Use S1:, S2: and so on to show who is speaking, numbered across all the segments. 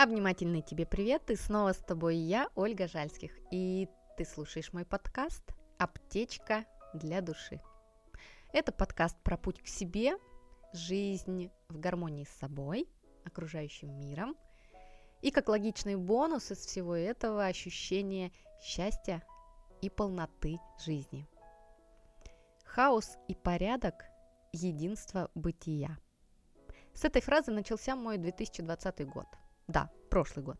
S1: Обнимательный тебе привет, и снова с тобой я, Ольга Жальских, и ты слушаешь мой подкаст «Аптечка для души». Это подкаст про путь к себе, жизнь в гармонии с собой, окружающим миром, и как логичный бонус из всего этого ощущение счастья и полноты жизни. Хаос и порядок – единство бытия. С этой фразы начался мой 2020 год – да, прошлый год.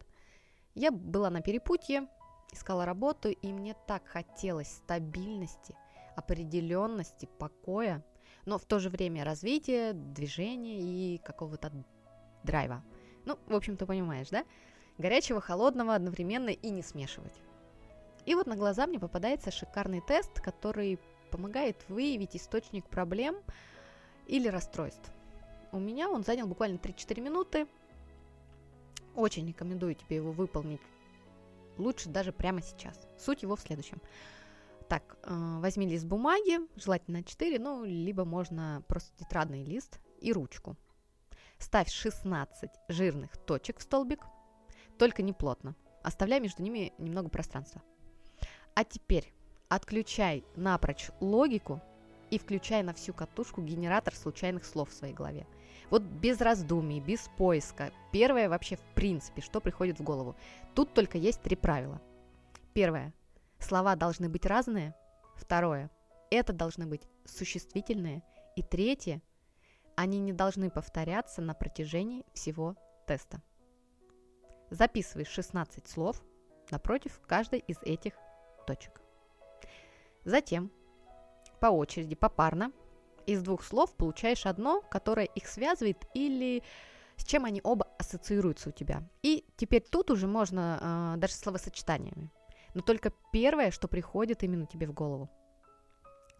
S1: Я была на перепутье, искала работу, и мне так хотелось стабильности, определенности, покоя, но в то же время развития, движения и какого-то драйва. Ну, в общем, ты понимаешь, да? Горячего, холодного одновременно и не смешивать. И вот на глаза мне попадается шикарный тест, который помогает выявить источник проблем или расстройств. У меня он занял буквально 3-4 минуты, очень рекомендую тебе его выполнить. Лучше даже прямо сейчас. Суть его в следующем. Так, э, возьми лист бумаги, желательно 4, ну, либо можно просто тетрадный лист и ручку. Ставь 16 жирных точек в столбик, только не плотно. Оставляй между ними немного пространства. А теперь отключай напрочь логику и включай на всю катушку генератор случайных слов в своей голове. Вот без раздумий, без поиска. Первое вообще в принципе, что приходит в голову. Тут только есть три правила. Первое. Слова должны быть разные. Второе. Это должны быть существительные. И третье. Они не должны повторяться на протяжении всего теста. Записывай 16 слов напротив каждой из этих точек. Затем по очереди, попарно из двух слов получаешь одно, которое их связывает или с чем они оба ассоциируются у тебя. И теперь тут уже можно э, даже словосочетаниями. Но только первое, что приходит именно тебе в голову.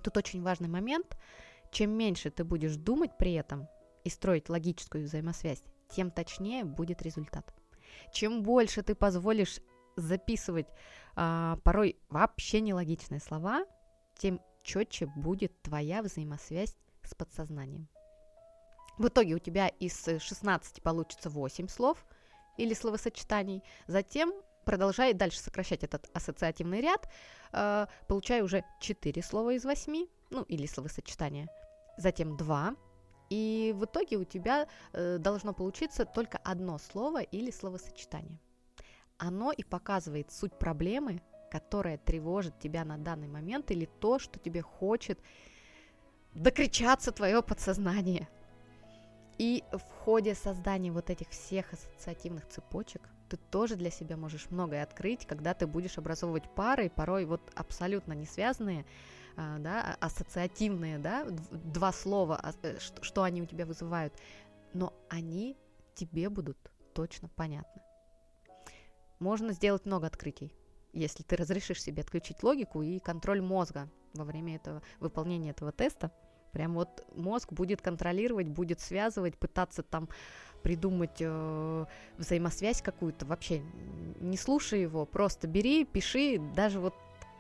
S1: Тут очень важный момент. Чем меньше ты будешь думать при этом и строить логическую взаимосвязь, тем точнее будет результат. Чем больше ты позволишь записывать э, порой вообще нелогичные слова, тем четче будет твоя взаимосвязь с подсознанием. В итоге у тебя из 16 получится 8 слов или словосочетаний. Затем продолжай дальше сокращать этот ассоциативный ряд, э, получая уже 4 слова из 8, ну или словосочетания. Затем 2, и в итоге у тебя э, должно получиться только одно слово или словосочетание. Оно и показывает суть проблемы, которая тревожит тебя на данный момент, или то, что тебе хочет докричаться твое подсознание. И в ходе создания вот этих всех ассоциативных цепочек ты тоже для себя можешь многое открыть, когда ты будешь образовывать пары, порой вот абсолютно не связанные, а, да, а, ассоциативные, да, два слова, а, э, что они у тебя вызывают, но они тебе будут точно понятны. Можно сделать много открытий если ты разрешишь себе отключить логику и контроль мозга во время этого выполнения этого теста. Прям вот мозг будет контролировать, будет связывать, пытаться там придумать э, взаимосвязь какую-то. Вообще не слушай его, просто бери, пиши. Даже вот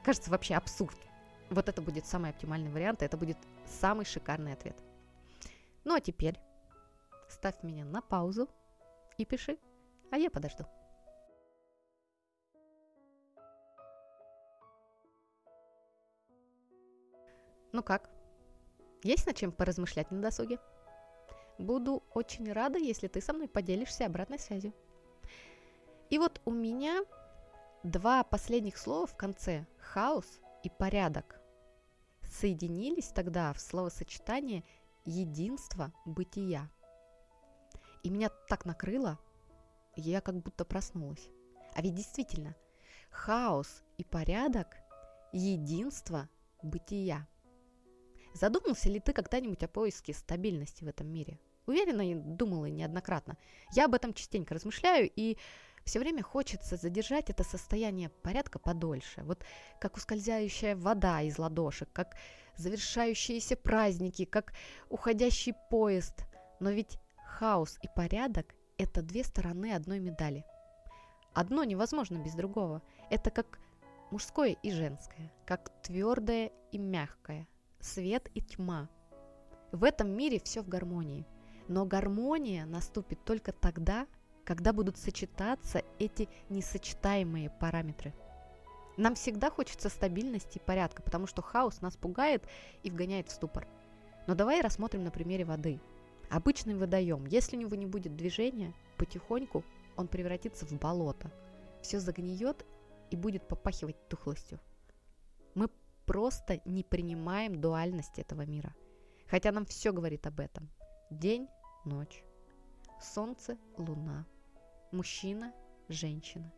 S1: кажется вообще абсурд. Вот это будет самый оптимальный вариант, и это будет самый шикарный ответ. Ну а теперь ставь меня на паузу и пиши, а я подожду. Ну как? Есть над чем поразмышлять на досуге? Буду очень рада, если ты со мной поделишься обратной связью. И вот у меня два последних слова в конце – хаос и порядок – соединились тогда в словосочетание единство бытия. И меня так накрыло, я как будто проснулась. А ведь действительно, хаос и порядок – единство бытия – Задумался ли ты когда-нибудь о поиске стабильности в этом мире? Уверена, и думала неоднократно. Я об этом частенько размышляю, и все время хочется задержать это состояние порядка подольше. Вот как ускользающая вода из ладошек, как завершающиеся праздники, как уходящий поезд. Но ведь хаос и порядок – это две стороны одной медали. Одно невозможно без другого. Это как мужское и женское, как твердое и мягкое – свет и тьма. В этом мире все в гармонии. Но гармония наступит только тогда, когда будут сочетаться эти несочетаемые параметры. Нам всегда хочется стабильности и порядка, потому что хаос нас пугает и вгоняет в ступор. Но давай рассмотрим на примере воды. Обычный водоем, если у него не будет движения, потихоньку он превратится в болото. Все загниет и будет попахивать тухлостью. Мы просто не принимаем дуальность этого мира. Хотя нам все говорит об этом. День, ночь. Солнце, луна. Мужчина, женщина.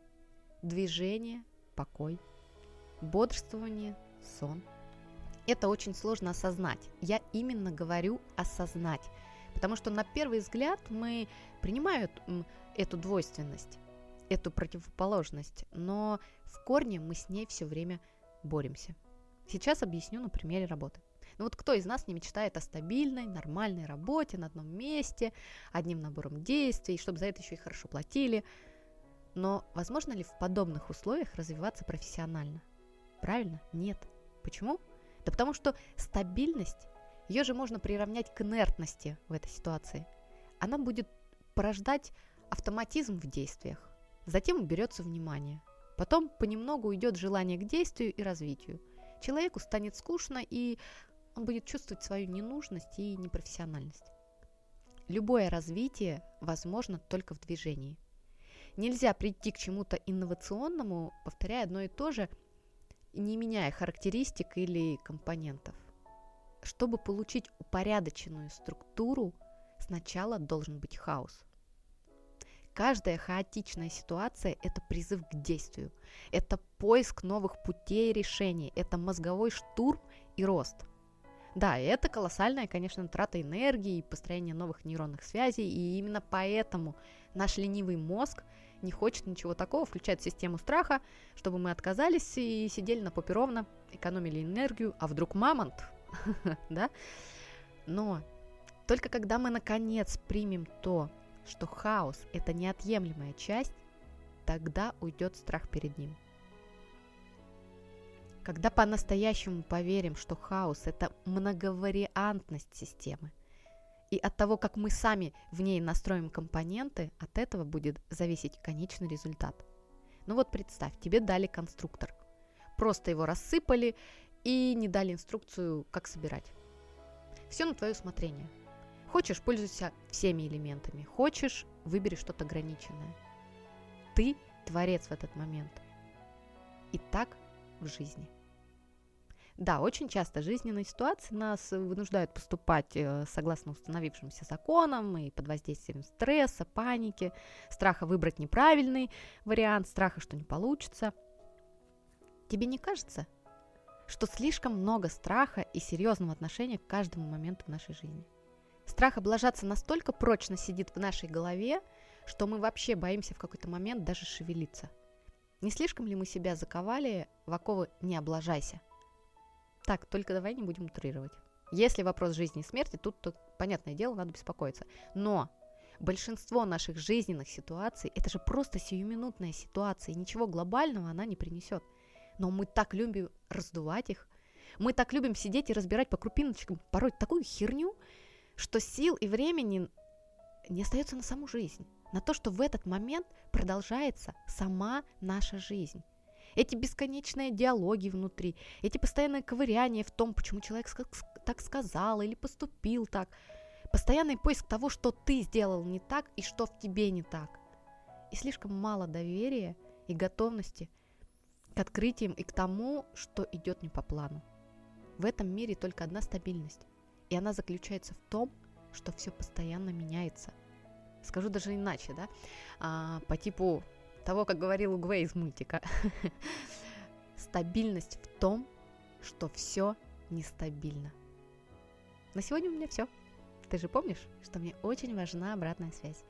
S1: Движение, покой. Бодрствование, сон. Это очень сложно осознать. Я именно говорю осознать. Потому что на первый взгляд мы принимаем эту двойственность, эту противоположность, но в корне мы с ней все время боремся. Сейчас объясню на примере работы. Ну вот кто из нас не мечтает о стабильной, нормальной работе на одном месте, одним набором действий, чтобы за это еще и хорошо платили. Но возможно ли в подобных условиях развиваться профессионально? Правильно? Нет. Почему? Да потому что стабильность, ее же можно приравнять к инертности в этой ситуации. Она будет порождать автоматизм в действиях. Затем уберется внимание. Потом понемногу уйдет желание к действию и развитию. Человеку станет скучно, и он будет чувствовать свою ненужность и непрофессиональность. Любое развитие возможно только в движении. Нельзя прийти к чему-то инновационному, повторяя одно и то же, не меняя характеристик или компонентов. Чтобы получить упорядоченную структуру, сначала должен быть хаос. Каждая хаотичная ситуация – это призыв к действию, это поиск новых путей решений, это мозговой штурм и рост. Да, это колоссальная, конечно, трата энергии и построение новых нейронных связей, и именно поэтому наш ленивый мозг не хочет ничего такого, включает систему страха, чтобы мы отказались и сидели на попе ровно, экономили энергию, а вдруг мамонт, да? Но только когда мы наконец примем то, что хаос – это неотъемлемая часть, тогда уйдет страх перед ним. Когда по-настоящему поверим, что хаос – это многовариантность системы, и от того, как мы сами в ней настроим компоненты, от этого будет зависеть конечный результат. Ну вот представь, тебе дали конструктор. Просто его рассыпали и не дали инструкцию, как собирать. Все на твое усмотрение – Хочешь, пользуйся всеми элементами. Хочешь, выбери что-то ограниченное. Ты творец в этот момент. И так в жизни. Да, очень часто жизненные ситуации нас вынуждают поступать э, согласно установившимся законам и под воздействием стресса, паники, страха выбрать неправильный вариант, страха, что не получится. Тебе не кажется, что слишком много страха и серьезного отношения к каждому моменту в нашей жизни? Страх облажаться настолько прочно сидит в нашей голове, что мы вообще боимся в какой-то момент даже шевелиться. Не слишком ли мы себя заковали в оковы «не облажайся»? Так, только давай не будем утрировать. Если вопрос жизни и смерти, тут, тут понятное дело, надо беспокоиться. Но большинство наших жизненных ситуаций – это же просто сиюминутная ситуация, и ничего глобального она не принесет. Но мы так любим раздувать их, мы так любим сидеть и разбирать по крупиночкам порой такую херню, что сил и времени не остается на саму жизнь, на то, что в этот момент продолжается сама наша жизнь. Эти бесконечные диалоги внутри, эти постоянные ковыряния в том, почему человек так сказал или поступил так, постоянный поиск того, что ты сделал не так и что в тебе не так. И слишком мало доверия и готовности к открытиям и к тому, что идет не по плану. В этом мире только одна стабильность и она заключается в том, что все постоянно меняется. Скажу даже иначе, да, а, по типу того, как говорил Угвей из мультика. Стабильность в том, что все нестабильно. На сегодня у меня все. Ты же помнишь, что мне очень важна обратная связь.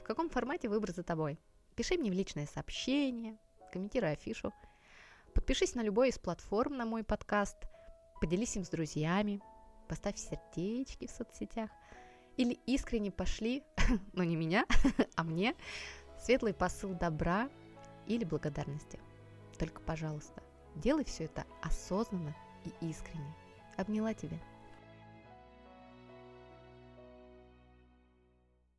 S1: В каком формате выбор за тобой? Пиши мне в личное сообщение, комментируй афишу. Подпишись на любой из платформ на мой подкаст, поделись им с друзьями, поставь сердечки в соцсетях. Или искренне пошли, но не меня, а мне, светлый посыл добра или благодарности. Только, пожалуйста, делай все это осознанно и искренне. Обняла тебя.